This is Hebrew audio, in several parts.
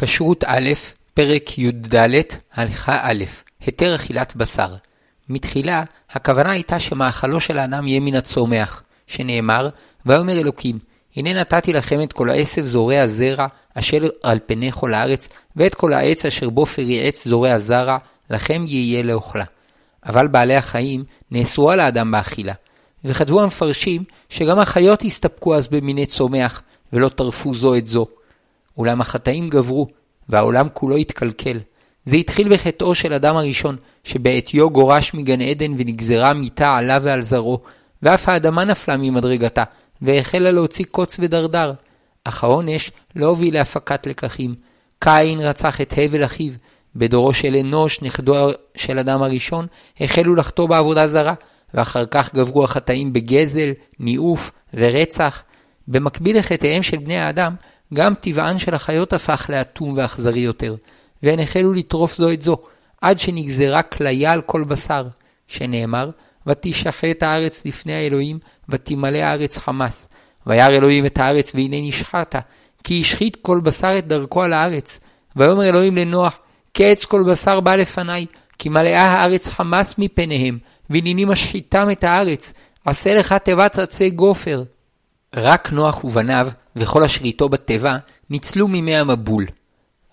כשרות א', פרק י"ד, הלכה א', היתר אכילת בשר. מתחילה, הכוונה הייתה שמאכלו של האדם יהיה מן הצומח, שנאמר, ויאמר אלוקים, הנה נתתי לכם את כל העשב זורע זרע, אשר על פני כל הארץ, ואת כל העץ אשר בו פרי עץ זורע זרע, לכם יהיה לאוכלה. אבל בעלי החיים נאסרו על האדם באכילה, וכתבו המפרשים שגם החיות הסתפקו אז במיני צומח, ולא טרפו זו את זו. אולם החטאים גברו, והעולם כולו התקלקל. זה התחיל בחטאו של אדם הראשון, שבעטיו גורש מגן עדן ונגזרה מיתה עליו ועל זרעו, ואף האדמה נפלה ממדרגתה, והחלה להוציא קוץ ודרדר. אך העונש לא הוביל להפקת לקחים. קין רצח את הבל אחיו, בדורו של אנוש, נכדו של אדם הראשון, החלו לחטוא בעבודה זרה, ואחר כך גברו החטאים בגזל, ניאוף ורצח. במקביל לחטאיהם של בני האדם, גם טבען של החיות הפך לאטום ואכזרי יותר, והן החלו לטרוף זו את זו, עד שנגזרה כליה על כל בשר, שנאמר, ותשחט הארץ לפני האלוהים, ותמלא הארץ חמס. וירא אלוהים את הארץ, והנה נשחטה, כי השחית כל בשר את דרכו על הארץ. ויאמר אלוהים לנוח, קץ כל בשר בא לפניי, כי מלאה הארץ חמס מפניהם, והנני משחיתם את הארץ, עשה לך תיבת עצי גופר. רק נוח ובניו, וכל אשר איתו בתיבה, ניצלו מימי המבול.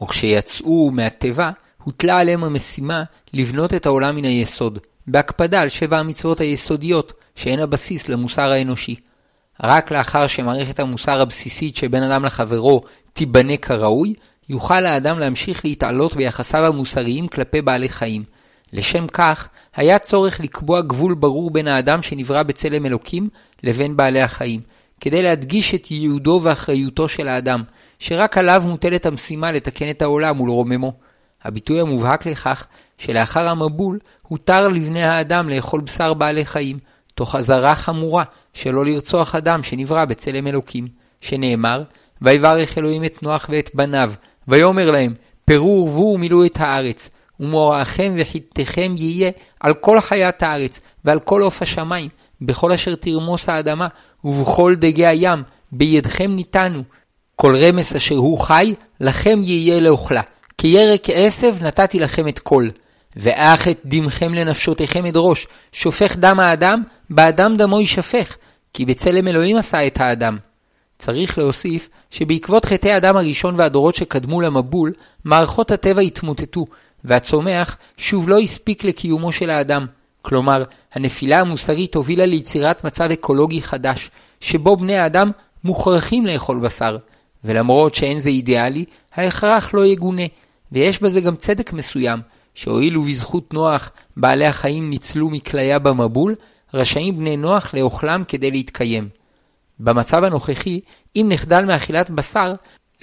וכשיצאו מהתיבה, הוטלה עליהם המשימה לבנות את העולם מן היסוד, בהקפדה על שבע המצוות היסודיות, שהן הבסיס למוסר האנושי. רק לאחר שמערכת המוסר הבסיסית שבין אדם לחברו תיבנה כראוי, יוכל האדם להמשיך להתעלות ביחסיו המוסריים כלפי בעלי חיים. לשם כך, היה צורך לקבוע גבול ברור בין האדם שנברא בצלם אלוקים לבין בעלי החיים, כדי להדגיש את ייעודו ואחריותו של האדם, שרק עליו מוטלת המשימה לתקן את העולם ולרוממו. הביטוי המובהק לכך, שלאחר המבול, הותר לבני האדם לאכול בשר בעלי חיים, תוך אזהרה חמורה שלא לרצוח אדם שנברא בצלם אלוקים, שנאמר, ויברך אלוהים את נוח ואת בניו, ויאמר להם, פרו ורבו ומילאו את הארץ, ומוראכם וחיתכם יהיה על כל חיית הארץ, ועל כל עוף השמיים, בכל אשר תרמוס האדמה, ובכל דגי הים, בידכם ניתנו. כל רמס אשר הוא חי, לכם יהיה לאוכלה. כי ירק עשב נתתי לכם את כל. ואך את דמכם לנפשותיכם אדרוש, שופך דם האדם, באדם דמו יישפך, כי בצלם אלוהים עשה את האדם. צריך להוסיף שבעקבות חטאי האדם הראשון והדורות שקדמו למבול, מערכות הטבע התמוטטו, והצומח שוב לא הספיק לקיומו של האדם. כלומר, הנפילה המוסרית הובילה ליצירת מצב אקולוגי חדש, שבו בני האדם מוכרחים לאכול בשר, ולמרות שאין זה אידיאלי, ההכרח לא יגונה, ויש בזה גם צדק מסוים, שהואילו בזכות נוח בעלי החיים ניצלו מכליה במבול, רשאים בני נוח לאוכלם כדי להתקיים. במצב הנוכחי, אם נחדל מאכילת בשר,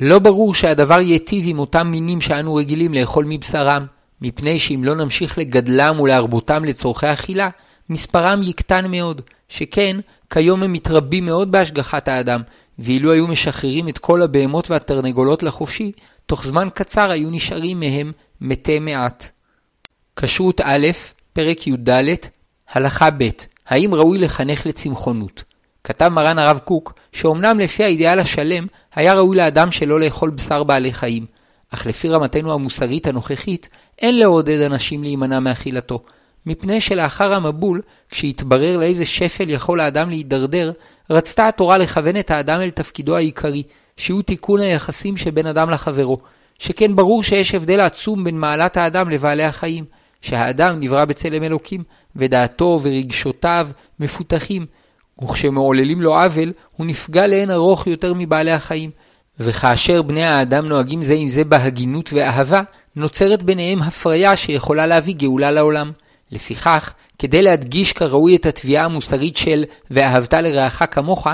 לא ברור שהדבר ייטיב עם אותם מינים שאנו רגילים לאכול מבשרם, מפני שאם לא נמשיך לגדלם ולהרבותם לצורכי אכילה, מספרם יקטן מאוד, שכן כיום הם מתרבים מאוד בהשגחת האדם, ואילו היו משחררים את כל הבהמות והתרנגולות לחופשי, תוך זמן קצר היו נשארים מהם מתי מעט. כשרות א', פרק י"ד, הלכה ב', האם ראוי לחנך לצמחונות? כתב מרן הרב קוק, שאומנם לפי האידיאל השלם, היה ראוי לאדם שלא לאכול בשר בעלי חיים, אך לפי רמתנו המוסרית הנוכחית, אין לעודד אנשים להימנע מאכילתו, מפני שלאחר המבול, כשהתברר לאיזה שפל יכול האדם להידרדר, רצתה התורה לכוון את האדם אל תפקידו העיקרי, שהוא תיקון היחסים שבין אדם לחברו, שכן ברור שיש הבדל עצום בין מעלת האדם לבעלי החיים, שהאדם נברא בצלם אלוקים, ודעתו ורגשותיו מפותחים, וכשמעוללים לו עוול, הוא נפגע לאין ארוך יותר מבעלי החיים. וכאשר בני האדם נוהגים זה עם זה בהגינות ואהבה, נוצרת ביניהם הפריה שיכולה להביא גאולה לעולם. לפיכך, כדי להדגיש כראוי את התביעה המוסרית של ואהבת לרעך כמוך,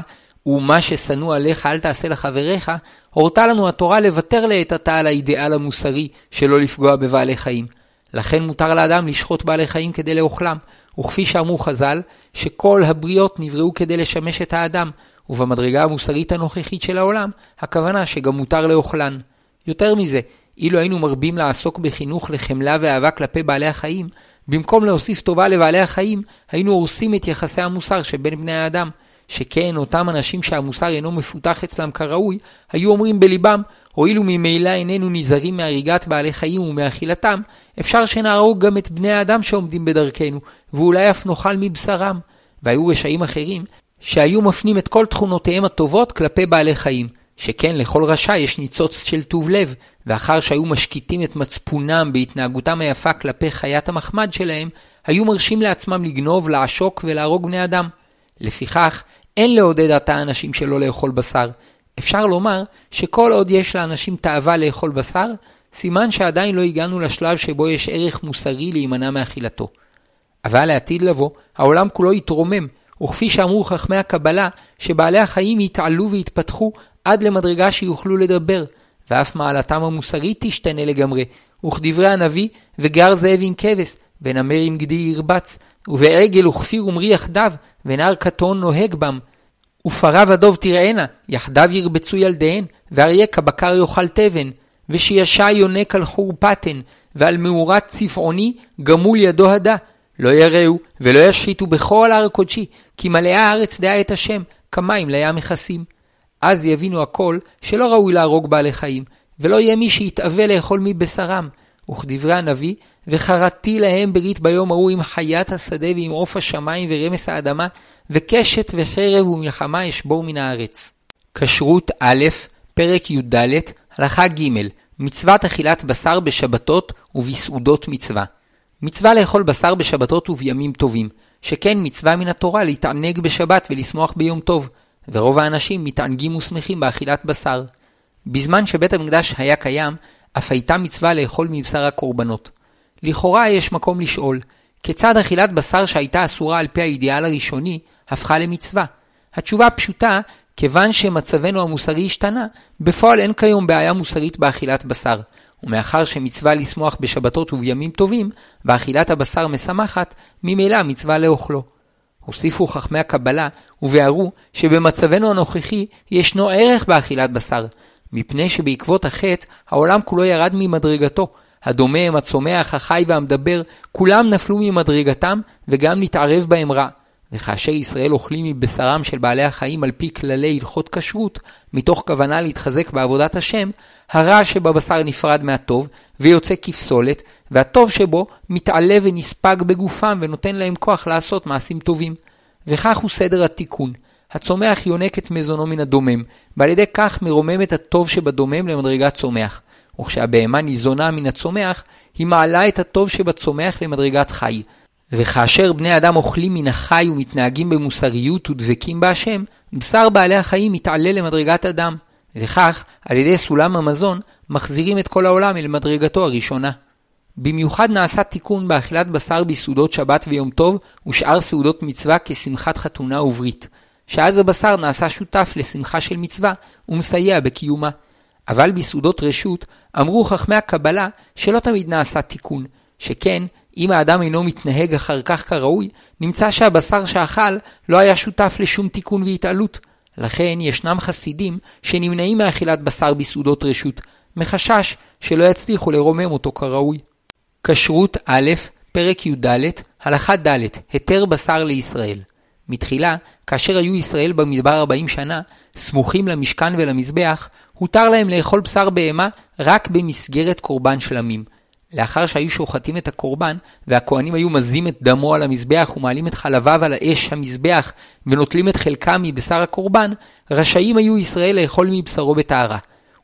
ומה ששנוא עליך אל תעשה לחבריך, הורתה לנו התורה לוותר לעת עתה על האידיאל המוסרי שלא לפגוע בבעלי חיים. לכן מותר לאדם לשחוט בעלי חיים כדי לאוכלם, וכפי שאמרו חז"ל, שכל הבריות נבראו כדי לשמש את האדם, ובמדרגה המוסרית הנוכחית של העולם, הכוונה שגם מותר לאוכלן. יותר מזה, אילו היינו מרבים לעסוק בחינוך לחמלה ואהבה כלפי בעלי החיים, במקום להוסיף טובה לבעלי החיים, היינו הורסים את יחסי המוסר שבין בני האדם. שכן אותם אנשים שהמוסר אינו מפותח אצלם כראוי, היו אומרים בליבם, הואיל וממילא איננו נזהרים מהריגת בעלי חיים ומאכילתם, אפשר שנהרוג גם את בני האדם שעומדים בדרכנו, ואולי אף נאכל מבשרם. והיו רשעים אחרים, שהיו מפנים את כל תכונותיהם הטובות כלפי בעלי חיים, שכן לכל רשע יש ניצוץ של טוב לב, ואחר שהיו משקיטים את מצפונם בהתנהגותם היפה כלפי חיית המחמד שלהם, היו מרשים לעצמם לגנוב, לעשוק ולהרוג בני אדם. לפיכך, אין לעודד עתה אנשים שלא לאכול בשר. אפשר לומר שכל עוד יש לאנשים תאווה לאכול בשר, סימן שעדיין לא הגענו לשלב שבו יש ערך מוסרי להימנע מאכילתו. אבל לעתיד לבוא, העולם כולו יתרומם, וכפי שאמרו חכמי הקבלה, שבעלי החיים יתעלו ויתפתחו עד למדרגה שיוכלו לדבר, ואף מעלתם המוסרית תשתנה לגמרי, וכדברי הנביא, וגר זאב עם כבש, ונמר עם גדי ירבץ, ובעגל וכפיר ומרי יחדיו, ונער קטון נוהג בם. ופרה ודוב תראינה, יחדיו ירבצו ילדיהן, ואריה כבקר יאכל תבן, ושישע יונק על חורפתן, ועל מאורת צפעוני גמול ידו הדה. לא יראו ולא ישחיתו בכל הר קודשי, כי מלאה הארץ דעה את השם, כמים לים מכסים. אז יבינו הכל שלא ראוי להרוג בעלי חיים, ולא יהיה מי שיתאווה לאכול מבשרם. וכדברי הנביא, וחרתי להם ברית ביום ההוא עם חיית השדה ועם עוף השמיים ורמס האדמה, וקשת וחרב ומלחמה אשבור מן הארץ. כשרות א', פרק י"ד, הלכה ג', מצוות אכילת בשר בשבתות ובסעודות מצווה. מצווה לאכול בשר בשבתות ובימים טובים, שכן מצווה מן התורה להתענג בשבת ולשמוח ביום טוב, ורוב האנשים מתענגים ושמחים באכילת בשר. בזמן שבית המקדש היה קיים, אף הייתה מצווה לאכול מבשר הקורבנות. לכאורה יש מקום לשאול, כיצד אכילת בשר שהייתה אסורה על פי האידיאל הראשוני, הפכה למצווה? התשובה פשוטה, כיוון שמצבנו המוסרי השתנה, בפועל אין כיום בעיה מוסרית באכילת בשר. ומאחר שמצווה לשמוח בשבתות ובימים טובים, ואכילת הבשר משמחת, ממילא מצווה לאוכלו. הוסיפו חכמי הקבלה וביארו שבמצבנו הנוכחי ישנו ערך באכילת בשר, מפני שבעקבות החטא העולם כולו ירד ממדרגתו. הדומם, הצומח, החי והמדבר, כולם נפלו ממדרגתם וגם נתערב בהם רע. וכאשר ישראל אוכלים מבשרם של בעלי החיים על פי כללי הלכות כשרות, מתוך כוונה להתחזק בעבודת השם, הרע שבבשר נפרד מהטוב, ויוצא כפסולת, והטוב שבו מתעלה ונספג בגופם ונותן להם כוח לעשות מעשים טובים. וכך הוא סדר התיקון. הצומח יונק את מזונו מן הדומם, ועל ידי כך מרומם את הטוב שבדומם למדרגת צומח. וכשהבהמה ניזונה מן הצומח, היא מעלה את הטוב שבצומח למדרגת חי. וכאשר בני אדם אוכלים מן החי ומתנהגים במוסריות ודבקים בהשם, בשר בעלי החיים מתעלה למדרגת אדם. וכך, על ידי סולם המזון, מחזירים את כל העולם אל מדרגתו הראשונה. במיוחד נעשה תיקון באכילת בשר בסעודות שבת ויום טוב ושאר סעודות מצווה כשמחת חתונה וברית, שאז הבשר נעשה שותף לשמחה של מצווה ומסייע בקיומה. אבל בסעודות רשות אמרו חכמי הקבלה שלא תמיד נעשה תיקון, שכן אם האדם אינו מתנהג אחר כך כראוי, נמצא שהבשר שאכל לא היה שותף לשום תיקון והתעלות. לכן ישנם חסידים שנמנעים מאכילת בשר בסעודות רשות, מחשש שלא יצליחו לרומם אותו כראוי. כשרות א', פרק י"ד, הלכה ד', היתר בשר לישראל. מתחילה, כאשר היו ישראל במדבר 40 שנה, סמוכים למשכן ולמזבח, הותר להם לאכול בשר בהמה רק במסגרת קורבן שלמים. לאחר שהיו שוחטים את הקורבן, והכהנים היו מזים את דמו על המזבח ומעלים את חלביו על האש המזבח, ונוטלים את חלקם מבשר הקורבן, רשאים היו ישראל לאכול מבשרו בטהרה.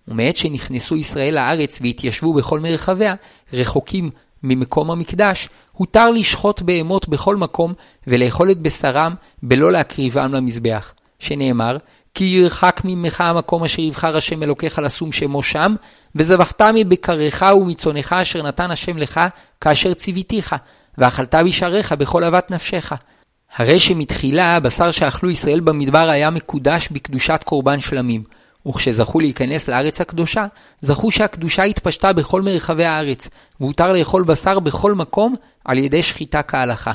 ומעת שנכנסו ישראל לארץ והתיישבו בכל מרחביה, רחוקים ממקום המקדש, הותר לשחוט בהמות בכל מקום ולאכול את בשרם בלא להקריבם למזבח. שנאמר, כי ירחק ממך המקום אשר יבחר השם אלוקיך לשום שמו שם, וזבחת מבקריך ומצונך אשר נתן השם לך, כאשר ציוויתיך, ואכלת בשעריך בכל אהבת נפשך. הרי שמתחילה הבשר שאכלו ישראל במדבר היה מקודש בקדושת קורבן שלמים, וכשזכו להיכנס לארץ הקדושה, זכו שהקדושה התפשטה בכל מרחבי הארץ, והותר לאכול בשר בכל מקום על ידי שחיטה כהלכה.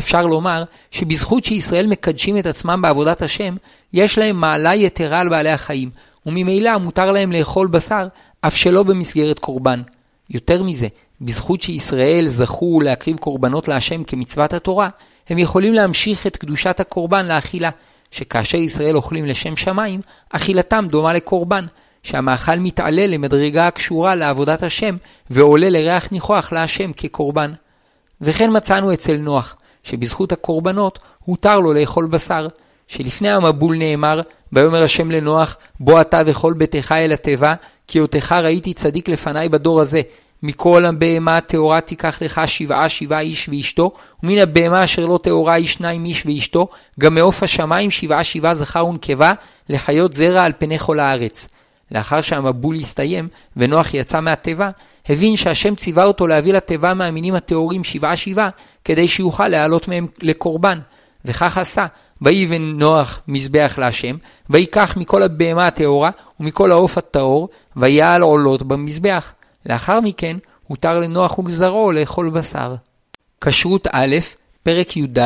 אפשר לומר שבזכות שישראל מקדשים את עצמם בעבודת השם, יש להם מעלה יתרה על בעלי החיים, וממילא מותר להם לאכול בשר, אף שלא במסגרת קורבן. יותר מזה, בזכות שישראל זכו להקריב קורבנות להשם כמצוות התורה, הם יכולים להמשיך את קדושת הקורבן לאכילה, שכאשר ישראל אוכלים לשם שמיים, אכילתם דומה לקורבן, שהמאכל מתעלה למדרגה הקשורה לעבודת השם, ועולה לריח ניחוח להשם כקורבן. וכן מצאנו אצל נוח, שבזכות הקורבנות הותר לו לאכול בשר, שלפני המבול נאמר, ויאמר השם לנוח, בוא אתה וכל ביתך אל התיבה, כי אותך ראיתי צדיק לפניי בדור הזה. מכל הבהמה הטהורה תיקח לך שבעה שבעה איש ואשתו, ומן הבהמה אשר לא טהורה היא שניים איש ואשתו, גם מעוף השמיים שבעה שבעה זכר ונקבה, לחיות זרע על פני כל הארץ. לאחר שהמבול הסתיים, ונוח יצא מהתיבה, הבין שהשם ציווה אותו להביא לתיבה מהמינים הטהורים שבעה שבעה, כדי שיוכל להעלות מהם לקורבן. וכך עשה, ויבן נוח מזבח להשם, ויקח מכל הבהמה הטהורה ומכל העוף הטהור, ויעל עולות במזבח. לאחר מכן, הותר לנוח ולזרעו לאכול בשר. כשרות א', פרק י"ד,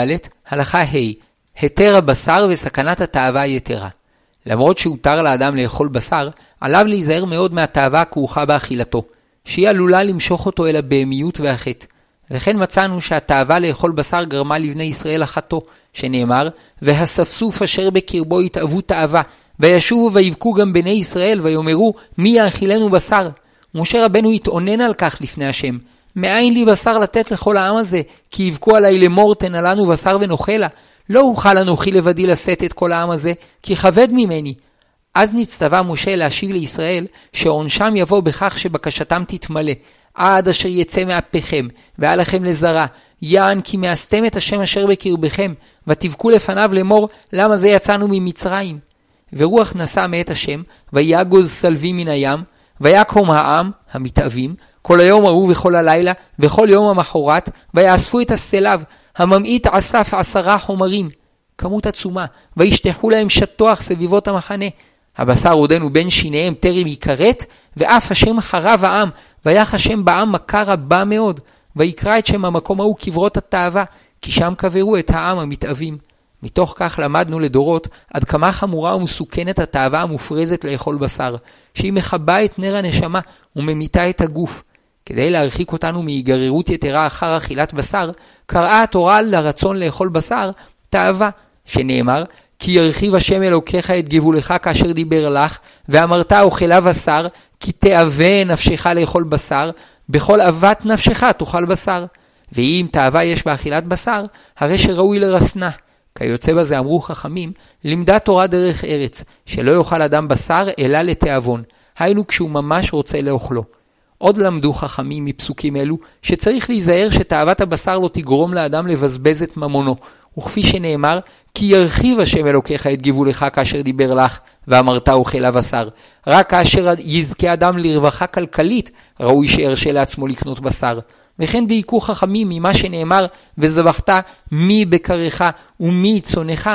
הלכה ה', היתר הבשר וסכנת התאווה היתרה. למרות שהותר לאדם לאכול בשר, עליו להיזהר מאוד מהתאווה הכרוכה באכילתו, שהיא עלולה למשוך אותו אל הבהמיות והחטא. וכן מצאנו שהתאווה לאכול בשר גרמה לבני ישראל לחטוא, שנאמר, והספסוף אשר בקרבו יתאוו תאווה, וישובו ויבכו גם בני ישראל, ויאמרו, מי יאכילנו בשר? משה רבנו התאונן על כך לפני השם, מאין לי בשר לתת לכל העם הזה, כי יבכו עלי לאמור תנה לנו בשר ונאכלה. לא אוכל אנוכי לבדי לשאת את כל העם הזה, כי כבד ממני. אז נצטווה משה להשיב לישראל, שעונשם יבוא בכך שבקשתם תתמלא, עד אשר יצא מאפיכם, והיה לכם לזרע, יען כי מאסתם את השם אשר בקרבכם, ותבכו לפניו לאמור, למה זה יצאנו ממצרים? ורוח נשא מאת השם, ויגוז סלוי מן הים, ויקום העם, המתאבים, כל היום ההוא וכל הלילה, וכל יום המחרת, ויאספו את הסלב, הממעיט אסף עשרה חומרים, כמות עצומה, וישטחו להם שטוח סביבות המחנה. הבשר עודנו בין שיניהם טרם יכרת, ואף השם חרב העם, ויח השם בעם מכה רבה מאוד, ויקרא את שם המקום ההוא קברות התאווה, כי שם קברו את העם המתאבים. מתוך כך למדנו לדורות עד כמה חמורה ומסוכנת התאווה המופרזת לאכול בשר, שהיא מכבה את נר הנשמה וממיתה את הגוף. כדי להרחיק אותנו מהיגררות יתרה אחר אכילת בשר, קראה התורה לרצון לאכול בשר תאווה, שנאמר, כי ירחיב השם אלוקיך את גבולך כאשר דיבר לך, ואמרת אוכלה בשר, כי תאווה נפשך לאכול בשר, בכל אהבת נפשך תאכל בשר. ואם תאווה יש באכילת בשר, הרי שראוי לרסנה. כיוצא בזה אמרו חכמים, לימדה תורה דרך ארץ, שלא יאכל אדם בשר אלא לתיאבון, היינו כשהוא ממש רוצה לאוכלו. עוד למדו חכמים מפסוקים אלו, שצריך להיזהר שתאוות הבשר לא תגרום לאדם לבזבז את ממונו, וכפי שנאמר, כי ירחיב השם אלוקיך את גבולך כאשר דיבר לך, ואמרת אוכל הבשר. רק כאשר יזכה אדם לרווחה כלכלית, ראוי שירשה לעצמו לקנות בשר. וכן דייקו חכמים ממה שנאמר, וזבחת מי בקרך ומי צונך,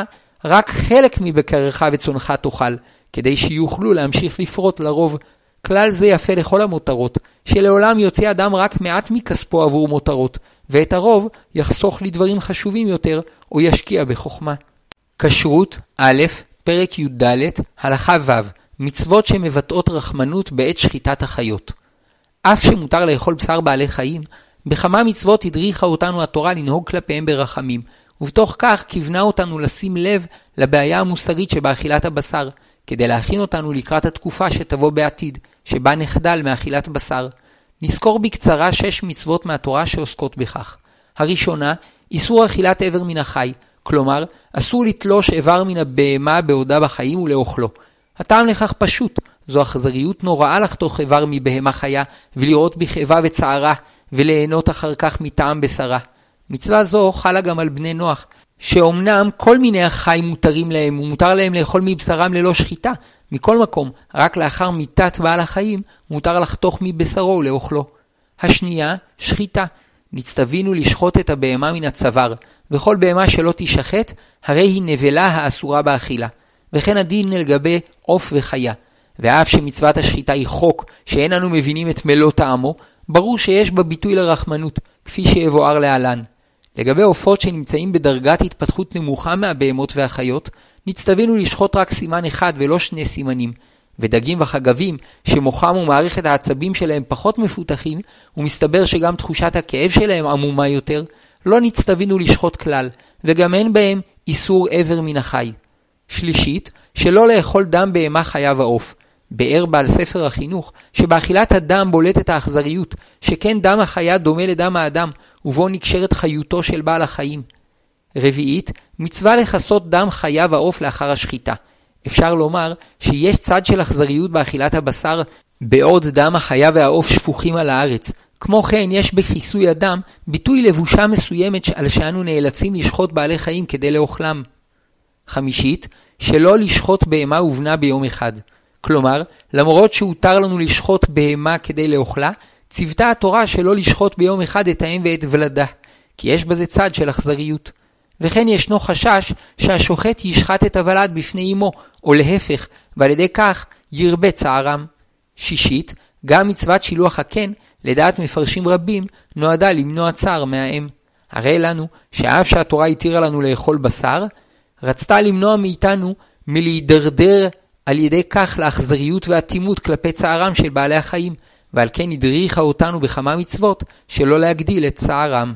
רק חלק מבקרך וצונך תאכל, כדי שיוכלו להמשיך לפרוט לרוב. כלל זה יפה לכל המותרות, שלעולם יוצא אדם רק מעט מכספו עבור מותרות, ואת הרוב יחסוך לדברים חשובים יותר, או ישקיע בחוכמה. כשרות א', פרק י"ד, הלכה ו', מצוות שמבטאות רחמנות בעת שחיטת החיות. אף שמותר לאכול בשר בעלי חיים, בכמה מצוות הדריכה אותנו התורה לנהוג כלפיהם ברחמים, ובתוך כך כיוונה אותנו לשים לב לבעיה המוסרית שבאכילת הבשר, כדי להכין אותנו לקראת התקופה שתבוא בעתיד, שבה נחדל מאכילת בשר. נזכור בקצרה שש מצוות מהתורה שעוסקות בכך. הראשונה, איסור אכילת איבר מן החי, כלומר, אסור לתלוש איבר מן הבהמה בעודה בחיים ולאוכלו. הטעם לכך פשוט, זו אכזריות נוראה לחתוך איבר מבהמה חיה, ולראות בכאבה וצערה, וליהנות אחר כך מטעם בשרה. מצווה זו חלה גם על בני נוח, שאומנם כל מיני החי מותרים להם, ומותר להם לאכול מבשרם ללא שחיטה. מכל מקום, רק לאחר מיתת בעל החיים, מותר לחתוך מבשרו ולאוכלו. השנייה, שחיטה. נצטווינו לשחוט את הבהמה מן הצוואר, וכל בהמה שלא תשחט, הרי היא נבלה האסורה באכילה. וכן הדין לגבי עוף וחיה. ואף שמצוות השחיטה היא חוק שאין אנו מבינים את מלוא טעמו, ברור שיש בה ביטוי לרחמנות, כפי שיבואר להלן. לגבי עופות שנמצאים בדרגת התפתחות נמוכה מהבהמות והחיות, נצטווינו לשחוט רק סימן אחד ולא שני סימנים, ודגים וחגבים, שמוחם ומערכת העצבים שלהם פחות מפותחים, ומסתבר שגם תחושת הכאב שלהם עמומה יותר, לא נצטווינו לשחוט כלל, וגם אין בהם איסור עבר מן החי. שלישית, שלא לאכול דם בהמה חיה ועוף. באר בעל ספר החינוך, שבאכילת הדם בולטת האכזריות, שכן דם החיה דומה לדם האדם, ובו נקשרת חיותו של בעל החיים. רביעית, מצווה לכסות דם חיה ועוף לאחר השחיטה. אפשר לומר שיש צד של אכזריות באכילת הבשר, בעוד דם החיה והעוף שפוכים על הארץ. כמו כן, יש בכיסוי הדם ביטוי לבושה מסוימת על שאנו נאלצים לשחוט בעלי חיים כדי לאוכלם. חמישית, שלא לשחוט בהמה ובנה ביום אחד. כלומר, למרות שהותר לנו לשחוט בהמה כדי לאוכלה, ציוותה התורה שלא לשחוט ביום אחד את האם ואת ולדה, כי יש בזה צד של אכזריות. וכן ישנו חשש שהשוחט ישחט את הוולד בפני אמו, או להפך, ועל ידי כך ירבה צערם. שישית, גם מצוות שילוח הקן, לדעת מפרשים רבים, נועדה למנוע צער מהאם. הרי לנו שאף שהתורה התירה לנו לאכול בשר, רצתה למנוע מאיתנו מלהידרדר על ידי כך לאכזריות ואטימות כלפי צערם של בעלי החיים, ועל כן הדריכה אותנו בכמה מצוות שלא להגדיל את צערם.